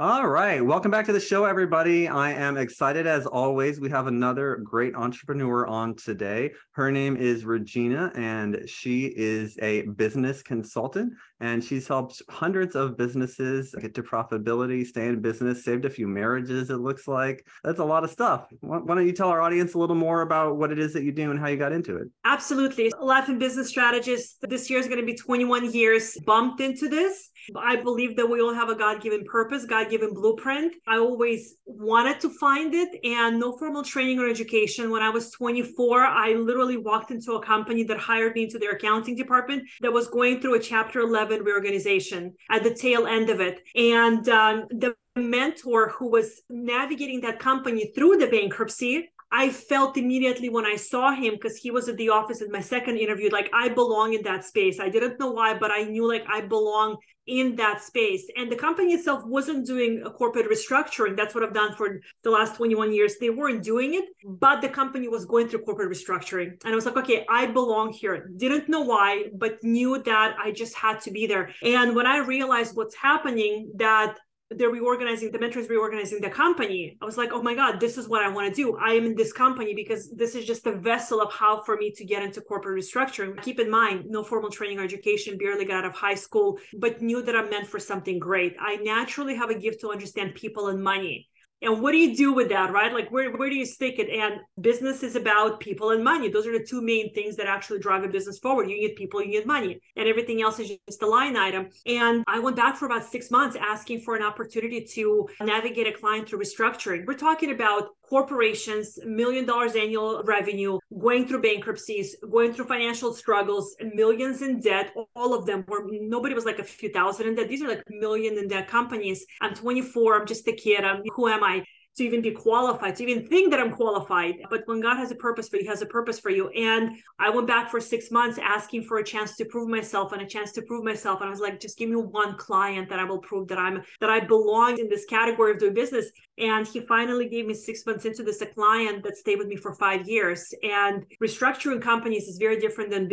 All right. Welcome back to the show, everybody. I am excited as always. We have another great entrepreneur on today. Her name is Regina, and she is a business consultant. And she's helped hundreds of businesses get to profitability, stay in business, saved a few marriages, it looks like. That's a lot of stuff. Why don't you tell our audience a little more about what it is that you do and how you got into it? Absolutely. Life and business strategist. This year is going to be 21 years bumped into this. I believe that we all have a God given purpose, God given blueprint. I always wanted to find it and no formal training or education. When I was 24, I literally walked into a company that hired me into their accounting department that was going through a chapter 11 reorganization at the tail end of it. And um, the mentor who was navigating that company through the bankruptcy I felt immediately when I saw him because he was at the office at my second interview, like I belong in that space. I didn't know why, but I knew like I belong in that space. And the company itself wasn't doing a corporate restructuring. That's what I've done for the last 21 years. They weren't doing it, but the company was going through corporate restructuring. And I was like, okay, I belong here. Didn't know why, but knew that I just had to be there. And when I realized what's happening, that they're reorganizing the mentors reorganizing the company. I was like oh my god this is what i want to do. I am in this company because this is just the vessel of how for me to get into corporate restructuring. Keep in mind no formal training or education barely got out of high school but knew that i'm meant for something great. I naturally have a gift to understand people and money and what do you do with that right? Like where, where do you stick it? And business is about people and money. Those are the two main things that actually drive a business forward. You need people you need money and everything else is just a line item. And i went back for about six months asking for an opportunity to navigate a client through restructuring. We're talking about corporations million dollars annual revenue going through bankruptcies going through financial struggles millions in debt all of them were nobody was like a few thousand in debt. These are like million in debt companies. I'm 24 i'm just a kid i'm who am i to even be qualified, to even think that I'm qualified. But when God has a purpose for you, He has a purpose for you. And I went back for six months asking for a chance to prove myself and a chance to prove myself. And I was like, just give me one client that I will prove that I'm that I belong in this category of doing business. And he finally gave me six months into this a client that stayed with me for five years. And restructuring companies is very different than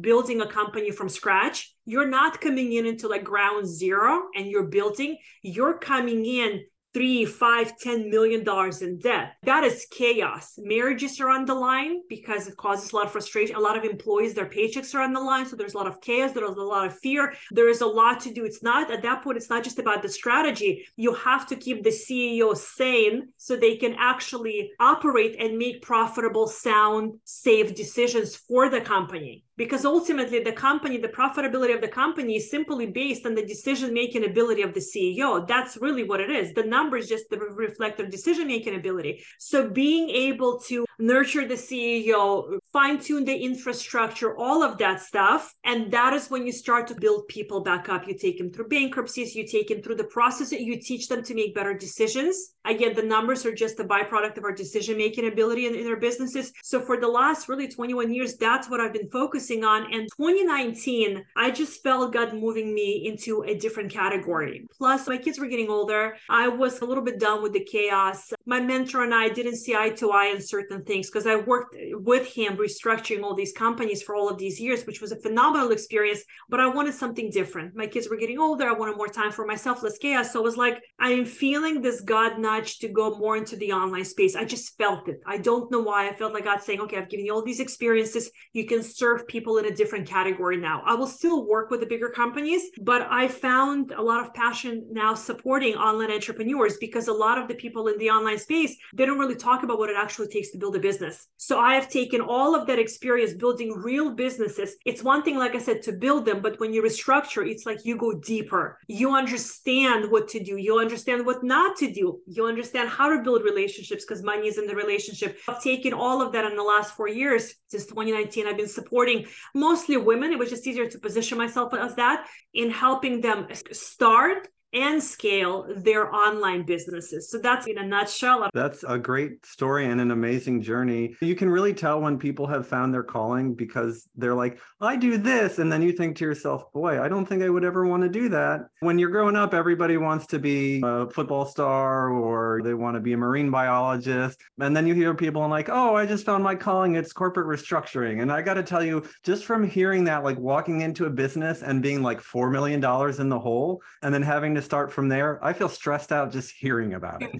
building a company from scratch. You're not coming in into like ground zero and you're building. You're coming in three, five, ten million dollars in debt. That is chaos. Marriages are on the line because it causes a lot of frustration. A lot of employees, their paychecks are on the line. So there's a lot of chaos. There's a lot of fear. There is a lot to do. It's not at that point, it's not just about the strategy. You have to keep the CEO sane so they can actually operate and make profitable, sound, safe decisions for the company because ultimately the company the profitability of the company is simply based on the decision making ability of the ceo that's really what it is. The numbers just reflect their decision making ability. So being able to nurture the ceo fine tune the infrastructure all of that stuff and that is when you start to build people back up. You take them through bankruptcies you take them through the process you teach them to make better decisions again the numbers are just a byproduct of our decision making ability in, in our businesses so for the last really 21 years that's what i've been focusing on. And 2019, I just felt God moving me into a different category. Plus, my kids were getting older. I was a little bit done with the chaos. My mentor and I didn't see eye to eye on certain things because I worked with him restructuring all these companies for all of these years, which was a phenomenal experience. But I wanted something different. My kids were getting older. I wanted more time for myself, less chaos. So I was like, I am feeling this God nudge to go more into the online space. I just felt it. I don't know why. I felt like God saying, okay, I've given you all these experiences. You can serve people in a different category now. I will still work with the bigger companies, but I found a lot of passion now supporting online entrepreneurs because a lot of the people in the online online space, they don't really talk about what it actually takes to build a business. So I have taken all of that experience building real businesses. It's one thing, like I said, to build them, but when you restructure, it's like you go deeper. You understand what to do, you understand what not to do, you understand how to build relationships because money is in the relationship. I've taken all of that in the last four years. Since 2019, I've been supporting mostly women. It was just easier to position myself as that in helping them start and scale their online businesses. So that's in a nutshell. That's a great story and an amazing journey. You can really tell when people have found their calling because they're like, I do this. And then you think to yourself, boy, I don't think I would ever want to do that. When you're growing up, everybody wants to be a football star or they want to be a marine biologist. And then you hear people and like, oh, I just found my calling. It's corporate restructuring. And I got to tell you, just from hearing that, like walking into a business and being like $4 million in the hole and then having to start from there. I feel stressed out just hearing about it.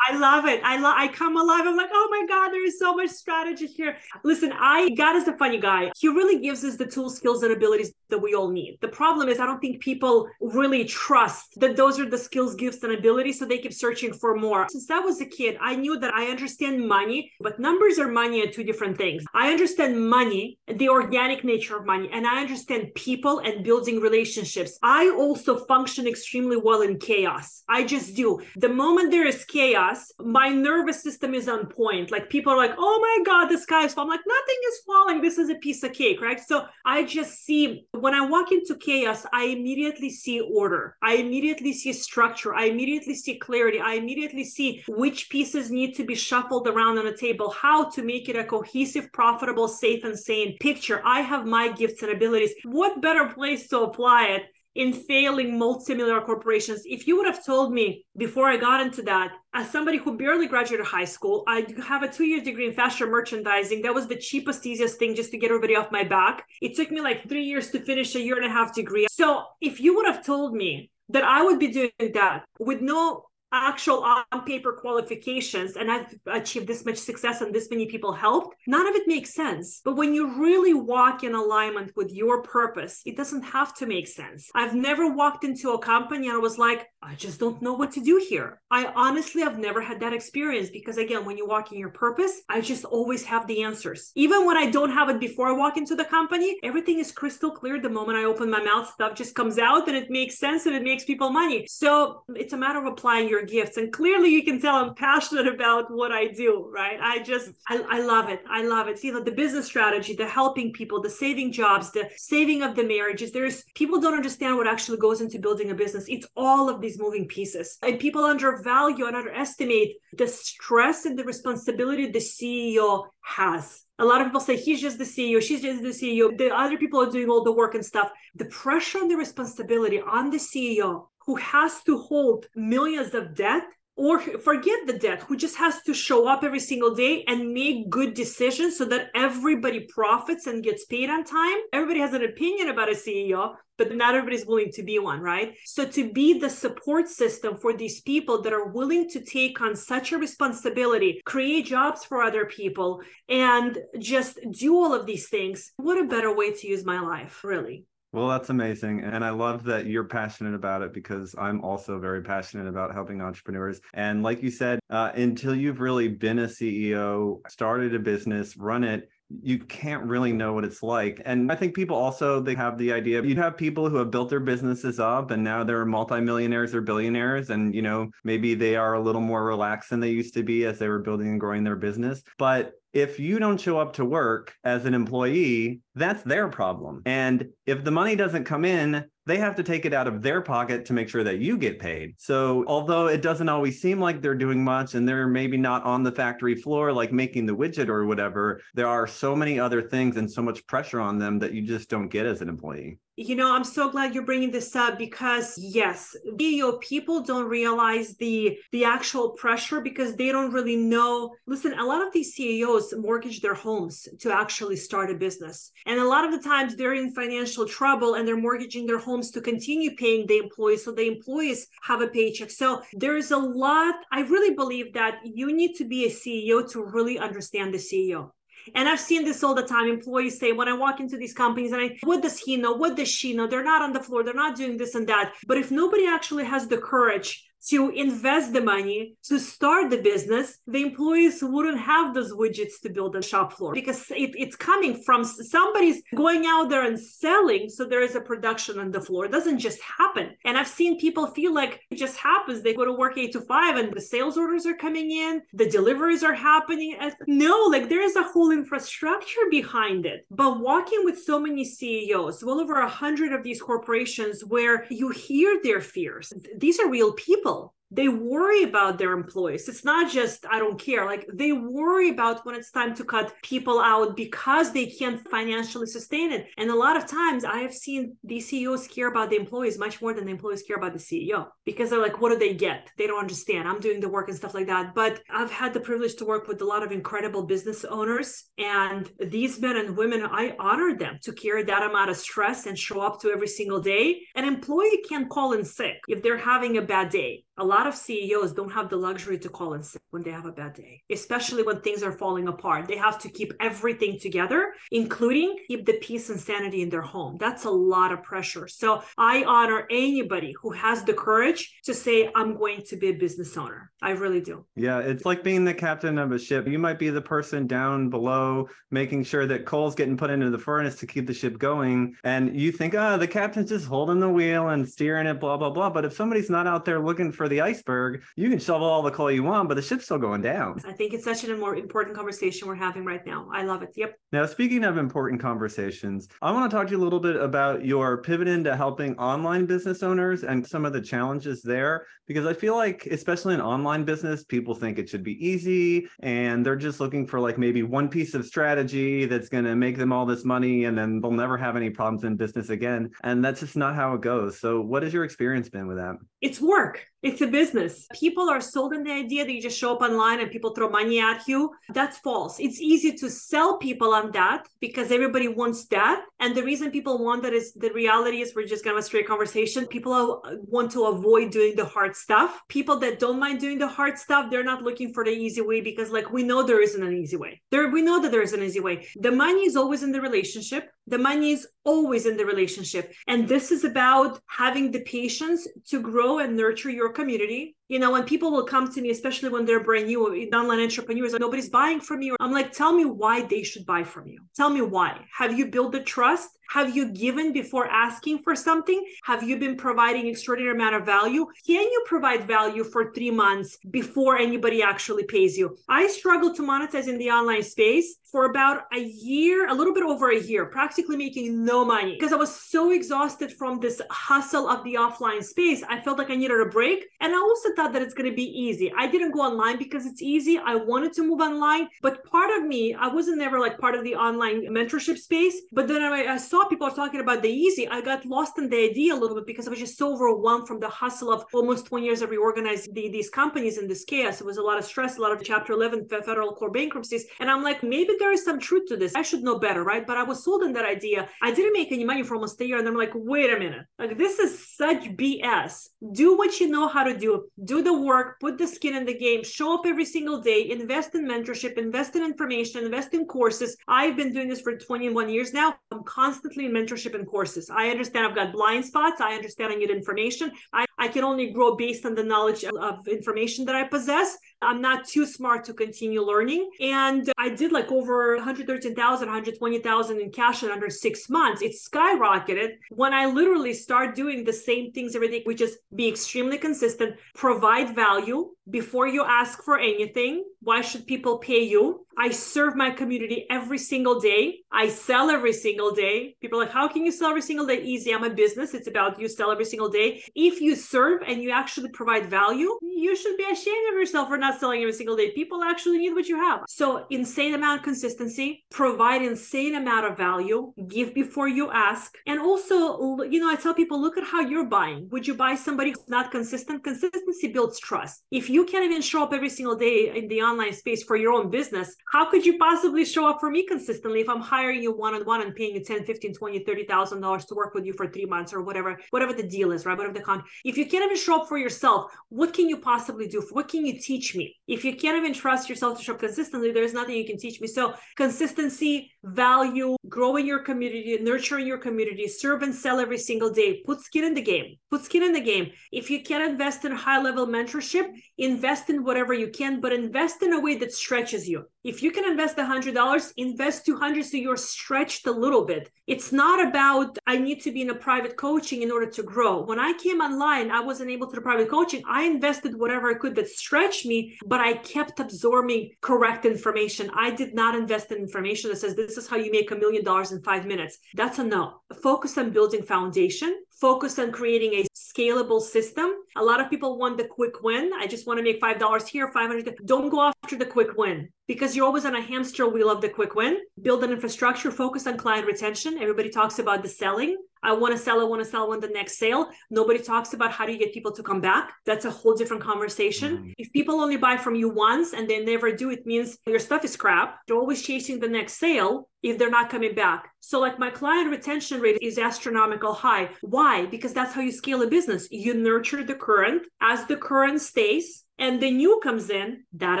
I love it. I love I come alive. I'm like, oh my God, there is so much strategy here. Listen, I God is a funny guy. He really gives us the tools, skills, and abilities that we all need. The problem is I don't think people really trust that those are the skills, gifts, and abilities. So they keep searching for more. Since I was a kid, I knew that I understand money, but numbers are money are two different things. I understand money, the organic nature of money, and I understand people and building relationships. I also function extremely extremely well in chaos. I just do. The moment there is chaos, my nervous system is on point. Like people are like, oh my God, the sky is falling. I'm like, nothing is falling. This is a piece of cake, right? So I just see when I walk into chaos, I immediately see order. I immediately see structure. I immediately see clarity. I immediately see which pieces need to be shuffled around on a table, how to make it a cohesive, profitable, safe, and sane picture. I have my gifts and abilities. What better place to apply it in failing multi-million corporations. If you would have told me before I got into that, as somebody who barely graduated high school, I have a two-year degree in fashion merchandising. That was the cheapest, easiest thing just to get everybody off my back. It took me like three years to finish a year and a half degree. So if you would have told me that I would be doing that with no actual on paper qualifications and I've achieved this much success and this many people helped, none of it makes sense. But when you really walk in alignment with your purpose, it doesn't have to make sense. I've never walked into a company and I was like, I just don't know what to do here. I honestly have never had that experience because, again, when you walk in your purpose, I just always have the answers. Even when I don't have it before I walk into the company, everything is crystal clear. The moment I open my mouth, stuff just comes out and it makes sense and it makes people money. So it's a matter of applying your gifts. And clearly, you can tell I'm passionate about what I do, right? I just, I, I love it. I love it. See, the business strategy, the helping people, the saving jobs, the saving of the marriages. There's people don't understand what actually goes into building a business. It's all of these these moving pieces. And people undervalue and underestimate the stress and the responsibility the CEO has. A lot of people say he's just the CEO, she's just the CEO. The other people are doing all the work and stuff. The pressure and the responsibility on the CEO who has to hold millions of debt or forget the debt who just has to show up every single day and make good decisions so that everybody profits and gets paid on time. Everybody has an opinion about a ceo but not everybody's willing to be one right? So to be the support system for these people that are willing to take on such a responsibility create jobs for other people and just do all of these things what a better way to use my life really well, that's amazing. And I love that you're passionate about it because I'm also very passionate about helping entrepreneurs. And like you said, uh, until you've really been a CEO, started a business, run it, you can't really know what it's like. And I think people also they have the idea you have people who have built their businesses up and now they're multimillionaires or billionaires and you know maybe they are a little more relaxed than they used to be as they were building and growing their business. But if you don't show up to work as an employee, that's their problem. And if the money doesn't come in, they have to take it out of their pocket to make sure that you get paid. So, although it doesn't always seem like they're doing much and they're maybe not on the factory floor, like making the widget or whatever, there are so many other things and so much pressure on them that you just don't get as an employee. You know i'm so glad you're bringing this up because yes CEO people don't realize the the actual pressure because they don't really know. Listen a lot of these ceos mortgage their homes to actually start a business. And a lot of the times they're in financial trouble and they're mortgaging their homes to continue paying the employees so the employees have a paycheck so there's a lot i really believe that you need to be a ceo to really understand the ceo and I've seen this all the time. Employees say, when I walk into these companies and I, what does he know? What does she know? They're not on the floor. They're not doing this and that. But if nobody actually has the courage to invest the money to start the business, the employees wouldn't have those widgets to build a shop floor because it, it's coming from somebody's going out there and selling. So there is a production on the floor. It doesn't just happen. And I've seen people feel like it just happens. They go to work eight to five and the sales orders are coming in, the deliveries are happening. No, like there is a whole infrastructure behind it. But walking with so many CEOs, well over a hundred of these corporations where you hear their fears, these are real people they worry about their employees. It's not just, I don't care. Like they worry about when it's time to cut people out because they can't financially sustain it. And a lot of times I have seen these CEOs care about the employees much more than the employees care about the CEO because they're like, what do they get? They don't understand. I'm doing the work and stuff like that. But I've had the privilege to work with a lot of incredible business owners. And these men and women, I honor them to carry that amount of stress and show up to every single day. An employee can call in sick if they're having a bad day a lot of CEOs don't have the luxury to call in sick when they have a bad day, especially when things are falling apart. They have to keep everything together, including keep the peace and sanity in their home. That's a lot of pressure. So I honor anybody who has the courage to say, I'm going to be a business owner. I really do. Yeah, it's like being the captain of a ship. You might be the person down below making sure that coal's getting put into the furnace to keep the ship going. And you think, oh, the captain's just holding the wheel and steering it, blah, blah, blah. But if somebody's not out there looking for for the iceberg, you can shovel all the coal you want, but the ship's still going down. I think it's such an more important conversation we're having right now. I love it. Yep. Now, speaking of important conversations, I want to talk to you a little bit about your pivot into helping online business owners and some of the challenges there, because I feel like, especially in online business, people think it should be easy and they're just looking for like maybe one piece of strategy that's going to make them all this money and then they'll never have any problems in business again. And that's just not how it goes. So, what has your experience been with that? It's work. It's a business. People are sold in the idea that you just show up online and people throw money at you. That's false. It's easy to sell people on that because everybody wants that. And the reason people want that is the reality is we're just going to have a straight conversation. People want to avoid doing the hard stuff. People that don't mind doing the hard stuff, they're not looking for the easy way because like we know there isn't an easy way. There we know that there is an easy way. The money is always in the relationship. The money is always in the relationship. And this is about having the patience to grow and nurture your community you know, when people will come to me, especially when they're brand new uh, online entrepreneurs, like, nobody's buying from you. I'm like, tell me why they should buy from you. Tell me why. Have you built the trust? Have you given before asking for something? Have you been providing extraordinary amount of value? Can you provide value for three months before anybody actually pays you? I struggled to monetize in the online space for about a year, a little bit over a year, practically making no money because I was so exhausted from this hustle of the offline space. I felt like I needed a break. And I also that it's going to be easy. I didn't go online because it's easy. I wanted to move online, but part of me, I wasn't never like part of the online mentorship space. But then I, I saw people talking about the easy. I got lost in the idea a little bit because I was just so overwhelmed from the hustle of almost 20 years of reorganizing the, these companies in this chaos. It was a lot of stress, a lot of Chapter 11 federal court bankruptcies. And I'm like, maybe there is some truth to this. I should know better, right? But I was sold in that idea. I didn't make any money for almost a year. And I'm like, wait a minute. Like, this is such BS. Do what you know how to do. Do the work, put the skin in the game, show up every single day, invest in mentorship, invest in information, invest in courses. I've been doing this for 21 years now. I'm constantly in mentorship and courses. I understand I've got blind spots. I understand I need information. I, I can only grow based on the knowledge of, of information that I possess. I'm not too smart to continue learning. And I did like over 113,000, 120,000 in cash in under six months. It skyrocketed when I literally start doing the same things every day, which is be extremely consistent, provide value before you ask for anything. Why should people pay you? I serve my community every single day. I sell every single day. People are like, how can you sell every single day? Easy. I'm a business. It's about you sell every single day. If you serve and you actually provide value, you should be ashamed of yourself for not selling every single day. People actually need what you have. So insane amount of consistency, provide insane amount of value, give before you ask. And also, you know, I tell people, look at how you're buying. Would you buy somebody who's not consistent? Consistency builds trust. If you can't even show up every single day in the online online space for your own business, how could you possibly show up for me consistently if I'm hiring you one-on-one and paying you 10, 15, 20, 30,000 dollars to work with you for three months or whatever, whatever the deal is, right? Whatever the con. If you can't even show up for yourself, what can you possibly do? What can you teach me? If you can't even trust yourself to show up consistently, there's nothing you can teach me. So consistency, value, growing your community, nurturing your community, serve and sell every single day. Put skin in the game. Put skin in the game. If you can't invest in high level mentorship, invest in whatever you can, but invest in a way that stretches you. If you can invest $100, invest 200 so you're stretched a little bit. It's not about I need to be in a private coaching in order to grow. When I came online, I wasn't able to do private coaching. I invested whatever I could that stretched me, but I kept absorbing correct information. I did not invest in information that says this is how you make a million dollars in 5 minutes. That's a no. Focus on building foundation, focus on creating a scalable system. A lot of people want the quick win. I just want to make $5 here, 500. Don't go after the quick win because you're always on a hamster wheel of the quick win. Build an infrastructure, focus on client retention. Everybody talks about the selling. I want to sell, I want to sell, I want the next sale. Nobody talks about how do you get people to come back. That's a whole different conversation. Mm-hmm. If people only buy from you once and they never do, it means your stuff is crap. They're always chasing the next sale if they're not coming back. So, like my client retention rate is astronomical high. Why? Because that's how you scale a business. You nurture the current. As the current stays, and the new comes in that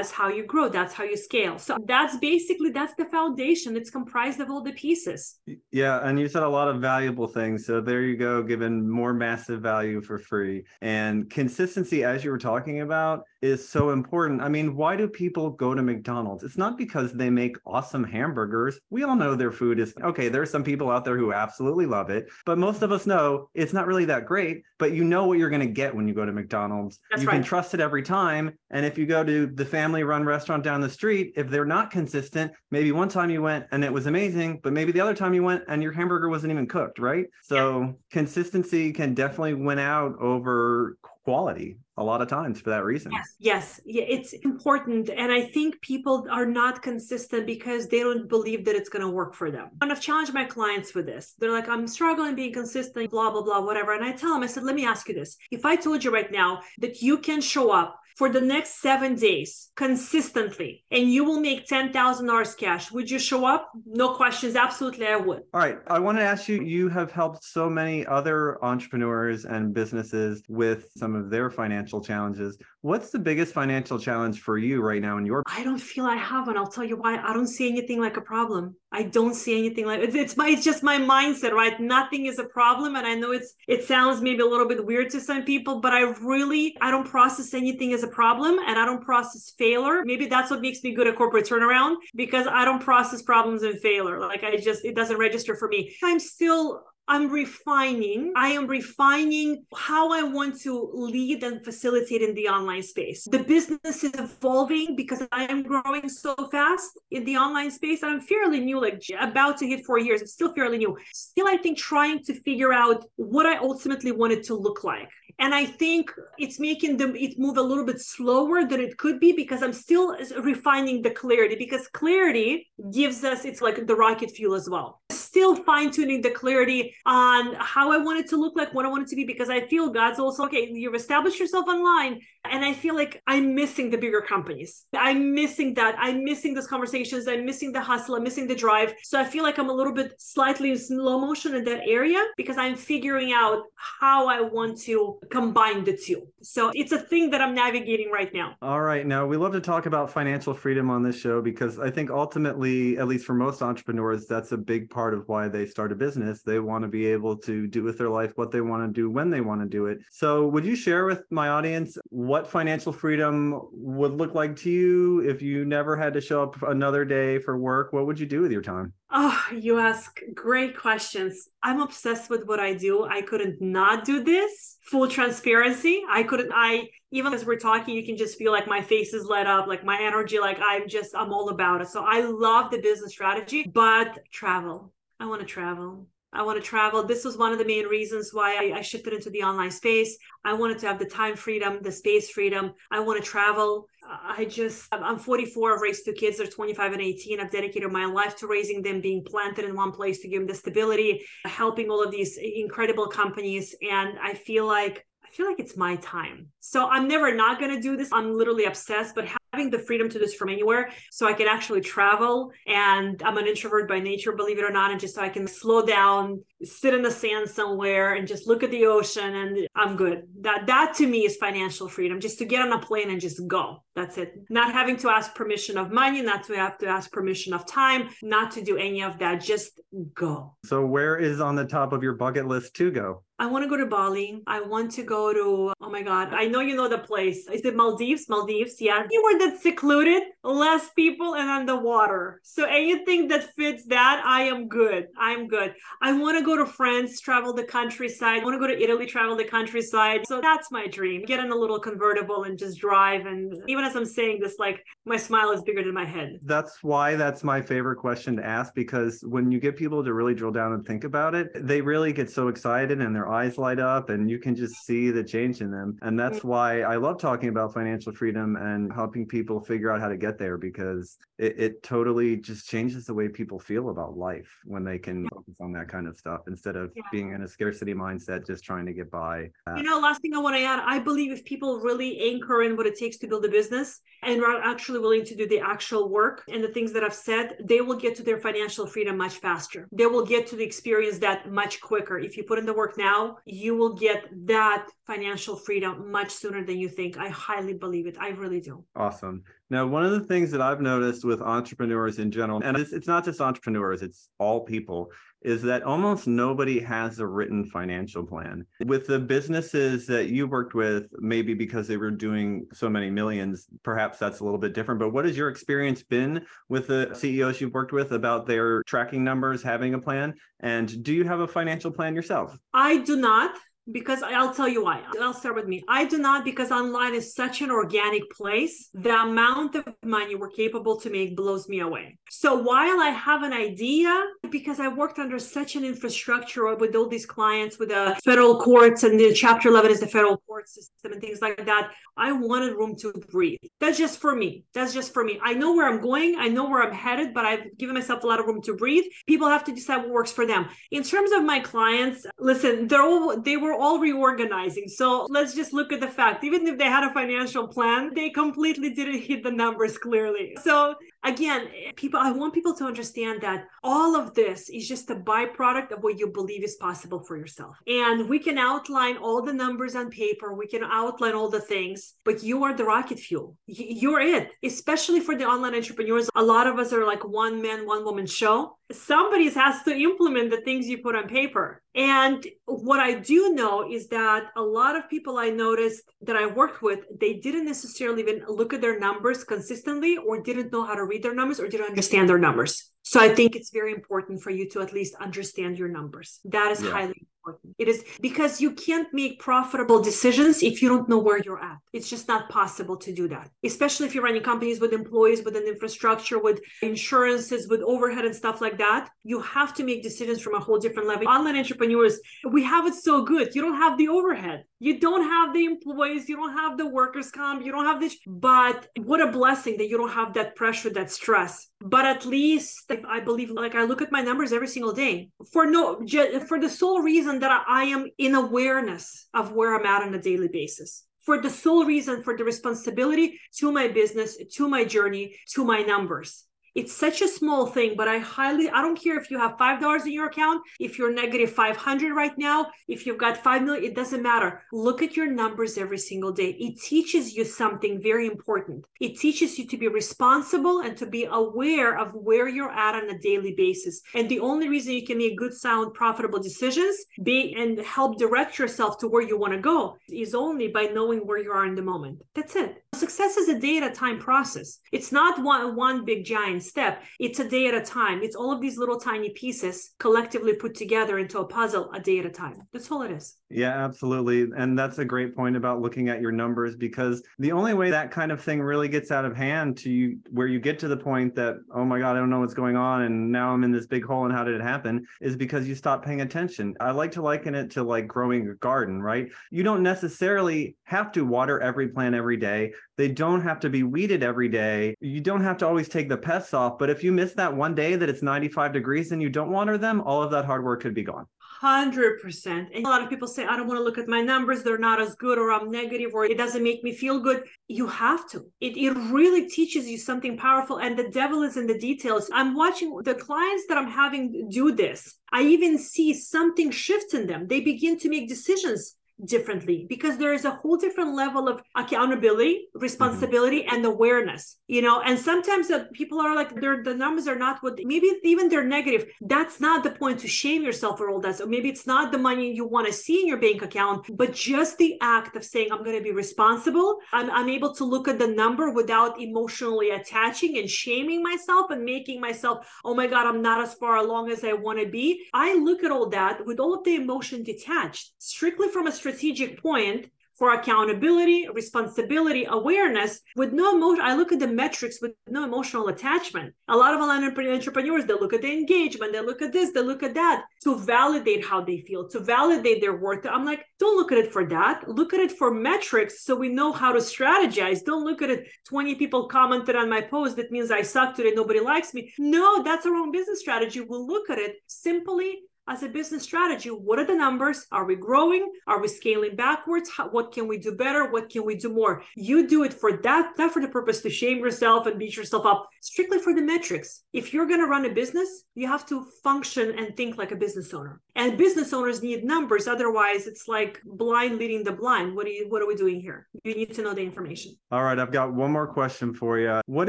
is how you grow that's how you scale so that's basically that's the foundation it's comprised of all the pieces yeah and you said a lot of valuable things so there you go given more massive value for free and consistency as you were talking about is so important i mean why do people go to mcdonald's it's not because they make awesome hamburgers we all know their food is okay there's some people out there who absolutely love it but most of us know it's not really that great but you know what you're going to get when you go to mcdonald's that's you right. can trust it every time time. And if you go to the family run restaurant down the street, if they're not consistent, maybe one time you went and it was amazing, but maybe the other time you went and your hamburger wasn't even cooked, right? So yeah. consistency can definitely win out over quality a lot of times for that reason. Yes, yes, yeah, it's important, and I think people are not consistent because they don't believe that it's going to work for them. And I've challenged my clients with this. They're like, "I'm struggling being consistent, blah blah blah, whatever." And I tell them, I said, "Let me ask you this: If I told you right now that you can show up for the next seven days consistently and you will make $10,000 cash, would you show up? No questions. Absolutely, I would. All right. I want to ask you you have helped so many other entrepreneurs and businesses with some of their financial challenges. What's the biggest financial challenge for you right now in your? I don't feel I have one. I'll tell you why. I don't see anything like a problem. I don't see anything like it's my. It's just my mindset, right? Nothing is a problem, and I know it's. It sounds maybe a little bit weird to some people, but I really I don't process anything as a problem, and I don't process failure. Maybe that's what makes me good at corporate turnaround because I don't process problems and failure. Like I just it doesn't register for me. I'm still I'm refining. I am refining how I want to lead and facilitate in the online space. The business is evolving because I am growing so fast in the online space. I'm fairly new, like about to hit four years. It's still fairly new. Still, I think trying to figure out what I ultimately want it to look like. And I think it's making them it move a little bit slower than it could be because I'm still refining the clarity because clarity gives us it's like the rocket fuel as well still fine tuning the clarity on how I want it to look like, what I want it to be, because I feel God's also okay. You've established yourself online, and I feel like I'm missing the bigger companies. I'm missing that. I'm missing those conversations. I'm missing the hustle. I'm missing the drive. So I feel like I'm a little bit slightly in slow motion in that area because I'm figuring out how I want to combine the two. So it's a thing that I'm navigating right now. All right. Now, we love to talk about financial freedom on this show because I think ultimately, at least for most entrepreneurs, that's a big part of why they start a business. They want to be able to do with their life what they want to do when they want to do it. So, would you share with my audience financial freedom would look like to you if you never had to show up another day for work? What would you do with your time? Oh, you ask great questions. I'm obsessed with what I do. I couldn't not do this. Full transparency. I couldn't, I, even as we're talking, you can just feel like my face is lit up, like my energy, like I'm just, I'm all about it. So I love the business strategy, but travel. I want to travel. I want to travel. This was one of the main reasons why I, I, shifted into the online space. I wanted to have the time freedom, the space freedom. I want to travel. I just, I'm 44. I've raised two kids. They're 25 and 18. I've dedicated my life to raising them, being planted in one place to give them the stability, helping all of these incredible companies. And I feel like, feel like it's my time. So I'm never not going to do this. I'm literally obsessed, but having the freedom to do this from anywhere so I can actually travel. And I'm an introvert by nature, believe it or not. And just so I can slow down, sit in the sand somewhere and just look at the ocean and I'm good. That that to me is financial freedom, just to get on a plane and just go. That's it. Not having to ask permission of money, not to have to ask permission of time, not to do any of that. Just go. So where is on the top of your bucket list to go? I want to go to Bali. I want to go to, oh my God, I know you know the place. Is it Maldives? Maldives, yeah. You Anywhere that's secluded, less people, and on the water. So anything that fits that, I am good. I'm good. I want to go to France, travel the countryside. I want to go to Italy, travel the countryside. So that's my dream. Get in a little convertible and just drive. And even as I'm saying this, like my smile is bigger than my head. That's why that's my favorite question to ask because when you get people to really drill down and think about it, they really get so excited and they're their eyes light up and you can just see the change in them. And that's why I love talking about financial freedom and helping people figure out how to get there because it, it totally just changes the way people feel about life when they can focus on that kind of stuff instead of yeah. being in a scarcity mindset, just trying to get by. You know, last thing I want to add, I believe if people really anchor in what it takes to build a business and are actually willing to do the actual work and the things that I've said, they will get to their financial freedom much faster. They will get to the experience that much quicker. If you put in the work now, now, you will get that financial freedom much sooner than you think. I highly believe it. I really do. Awesome. Now, one of the things that I've noticed with entrepreneurs in general, and it's, it's not just entrepreneurs, it's all people, is that almost nobody has a written financial plan. With the businesses that you worked with, maybe because they were doing so many millions, perhaps that's a little bit different. But what has your experience been with the CEOs you've worked with about their tracking numbers, having a plan? And do you have a financial plan yourself? I do not because I'll tell you why. I'll start with me. I do not because online is such an organic place. The amount of money we're capable to make blows me away. So while I have an idea, because I worked under such an infrastructure with all these clients with the federal courts and the chapter 11 is the federal court system and things like that, I wanted room to breathe. That's just for me. That's just for me. I know where I'm going. I know where I'm headed, but I've given myself a lot of room to breathe. People have to decide what works for them. In terms of my clients, listen, they're all, they were all reorganizing. So let's just look at the fact, even if they had a financial plan, they completely didn't hit the numbers clearly. So again, eh, people, I want people to understand that all of this is just a byproduct of what you believe is possible for yourself. And we can outline all the numbers on paper, we can outline all the things, but you are the rocket fuel. You're it, especially for the online entrepreneurs. A lot of us are like one man, one woman show somebody has to implement the things you put on paper. And what I do know is that a lot of people I noticed that I worked with, they didn't necessarily even look at their numbers consistently or didn't know how to read their numbers or didn't understand their numbers. So I think it's very important for you to at least understand your numbers. That is yeah. highly important. It is because you can't make profitable decisions if you don't know where you're at. It's just not possible to do that, especially if you're running companies with employees, with an infrastructure, with insurances, with overhead and stuff like that. You have to make decisions from a whole different level. Online entrepreneurs, we have it so good. You don't have the overhead. You don't have the employees, you don't have the workers' comp, you don't have this. But what a blessing that you don't have that pressure, that stress. But at least I believe, like I look at my numbers every single day for no, for the sole reason that I am in awareness of where I'm at on a daily basis for the sole reason for the responsibility to my business, to my journey, to my numbers. It's such a small thing, but I highly, I don't care if you have $5 in your account, if you're negative 500 right now, if you've got 5 million, it doesn't matter. Look at your numbers every single day. It teaches you something very important. It teaches you to be responsible and to be aware of where you're at on a daily basis. And the only reason you can make good, sound, profitable decisions be and help direct yourself to where you want to go is only by knowing where you are in the moment. That's it. Success is a day at a time process. It's not one, one big giant step. It's a day at a time. It's all of these little tiny pieces collectively put together into a puzzle a day at a time. That's all it is. Yeah, absolutely. And that's a great point about looking at your numbers because the only way that kind of thing really gets out of hand to you, where you get to the point that, oh my God, I don't know what's going on. And now I'm in this big hole. And how did it happen? Is because you stop paying attention. I like to liken it to like growing a garden, right? You don't necessarily have to water every plant every day. They don't have to be weeded every day. You don't have to always take the pests off. But if you miss that one day that it's 95 degrees and you don't water them, all of that hard work could be gone. Hundred percent. And a lot of people say, I don't want to look at my numbers, they're not as good, or I'm negative, or it doesn't make me feel good. You have to. It, it really teaches you something powerful. And the devil is in the details. I'm watching the clients that I'm having do this. I even see something shifts in them. They begin to make decisions differently because there is a whole different level of accountability responsibility mm-hmm. and awareness you know? And sometimes the people are like their the numbers are not what maybe even they're negative. That's not the point to shame yourself for all that. So maybe it's not the money you want to see in your bank account but just the act of saying i'm going to be responsible. I'm, I'm able to look at the number without emotionally attaching and shaming myself and making myself oh my god i'm not as far along as i want to be. I look at all that with all of the emotion detached strictly from a strategic point for accountability, responsibility, awareness with no emotion. I look at the metrics with no emotional attachment. A lot of entrepreneurs, they look at the engagement, they look at this, they look at that to validate how they feel, to validate their worth. I'm like, don't look at it for that. Look at it for metrics so we know how to strategize. Don't look at it. 20 people commented on my post. That means I suck today. Nobody likes me. No, that's a wrong business strategy. We'll look at it simply as a business strategy what are the numbers? Are we growing? Are we scaling backwards? How, what can we do better? What can we do more? You do it for that not for the purpose to shame yourself and beat yourself up strictly for the metrics. If you're going to run a business you have to function and think like a business owner. And business owners need numbers otherwise it's like blind leading the blind. What are you what are we doing here? You need to know the information. All right i've got one more question for you what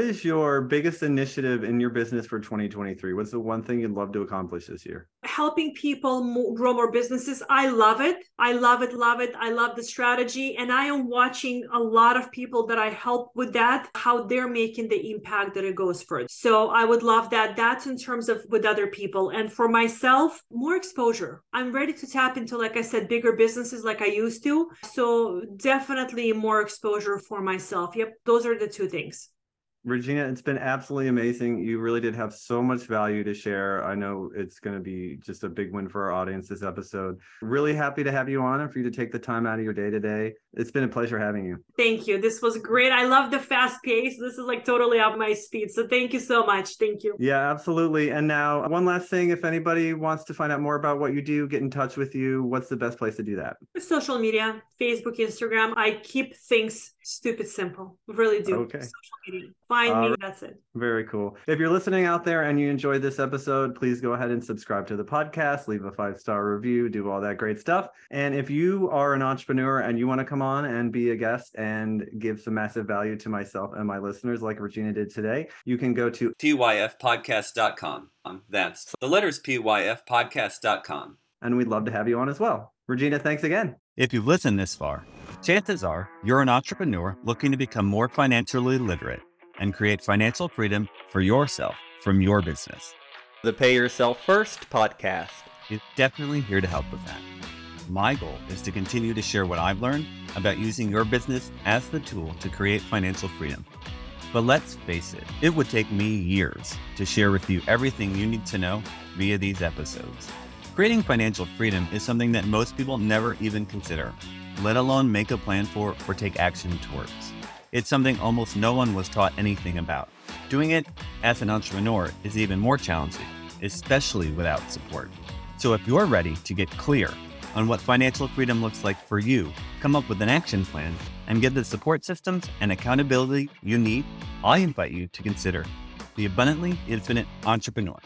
is your biggest initiative in your business for 2023 what's the one thing you'd love to accomplish this year helping people grow more businesses i love it i love it love it i love the strategy and i am watching a lot of people that i help with that how they're making the impact that it goes for. so i would love that that's in terms of with other people and for myself more exposure. I'm ready to tap into, like I said, bigger businesses like I used to. So definitely more exposure for myself. Yep, those are the two things. Regina, it's been absolutely amazing. You really did have so much value to share. I know it's going to be just a big win for our audience this episode. Really happy to have you on and for you to take the time out of your day today. It's been a pleasure having you. Thank you. This was great. I love the fast pace. This is like totally up my speed. So thank you so much. Thank you. Yeah, absolutely. And now, one last thing if anybody wants to find out more about what you do, get in touch with you, what's the best place to do that? Social media, Facebook, Instagram. I keep things stupid simple. Really do. Okay. Social media. Find uh, me. That's it. Very cool. If you're listening out there and you enjoyed this episode, please go ahead and subscribe to the podcast, leave a five star review, do all that great stuff. And if you are an entrepreneur and you want to come on and be a guest and give some massive value to myself and my listeners, like Regina did today, you can go to pyfpodcast.com. That's the letters pyfpodcast.com. And we'd love to have you on as well. Regina, thanks again. If you've listened this far, chances are you're an entrepreneur looking to become more financially literate and create financial freedom for yourself from your business. The Pay Yourself First podcast is definitely here to help with that. My goal is to continue to share what I've learned about using your business as the tool to create financial freedom. But let's face it, it would take me years to share with you everything you need to know via these episodes. Creating financial freedom is something that most people never even consider, let alone make a plan for or take action towards. It's something almost no one was taught anything about. Doing it as an entrepreneur is even more challenging, especially without support. So if you're ready to get clear on what financial freedom looks like for you, come up with an action plan, and get the support systems and accountability you need, I invite you to consider the Abundantly Infinite Entrepreneur.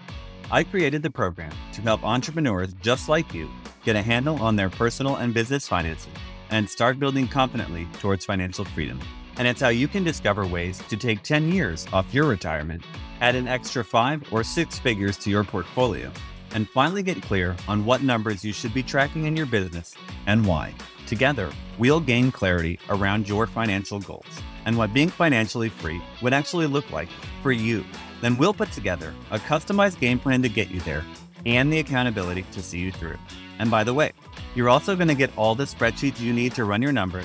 I created the program to help entrepreneurs just like you get a handle on their personal and business finances and start building confidently towards financial freedom and it's how you can discover ways to take 10 years off your retirement, add an extra five or six figures to your portfolio, and finally get clear on what numbers you should be tracking in your business and why. Together, we'll gain clarity around your financial goals and what being financially free would actually look like for you. Then we'll put together a customized game plan to get you there and the accountability to see you through. And by the way, you're also going to get all the spreadsheets you need to run your numbers